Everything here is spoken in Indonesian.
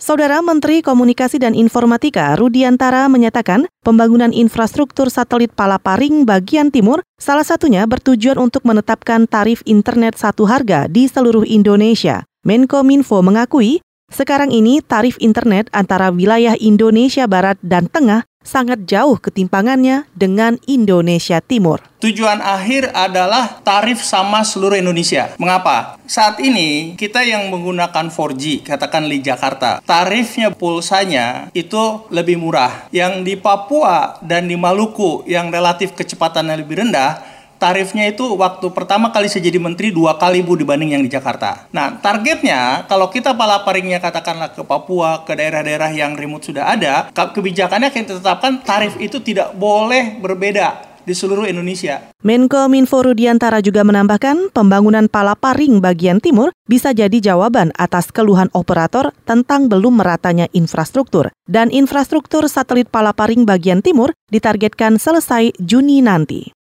Saudara Menteri Komunikasi dan Informatika Rudiantara menyatakan pembangunan infrastruktur satelit Palaparing bagian timur salah satunya bertujuan untuk menetapkan tarif internet satu harga di seluruh Indonesia. Menkominfo mengakui sekarang ini tarif internet antara wilayah Indonesia Barat dan Tengah sangat jauh ketimpangannya dengan Indonesia Timur. Tujuan akhir adalah tarif sama seluruh Indonesia. Mengapa? Saat ini kita yang menggunakan 4G, katakan di Jakarta, tarifnya pulsanya itu lebih murah. Yang di Papua dan di Maluku yang relatif kecepatannya lebih rendah, tarifnya itu waktu pertama kali saya jadi menteri dua kali bu dibanding yang di Jakarta. Nah targetnya kalau kita palaparingnya katakanlah ke Papua, ke daerah-daerah yang remote sudah ada, kebijakannya akan tetapkan tarif itu tidak boleh berbeda di seluruh Indonesia. Menko Minfo Rudiantara juga menambahkan pembangunan Palaparing bagian timur bisa jadi jawaban atas keluhan operator tentang belum meratanya infrastruktur. Dan infrastruktur satelit Palaparing bagian timur ditargetkan selesai Juni nanti.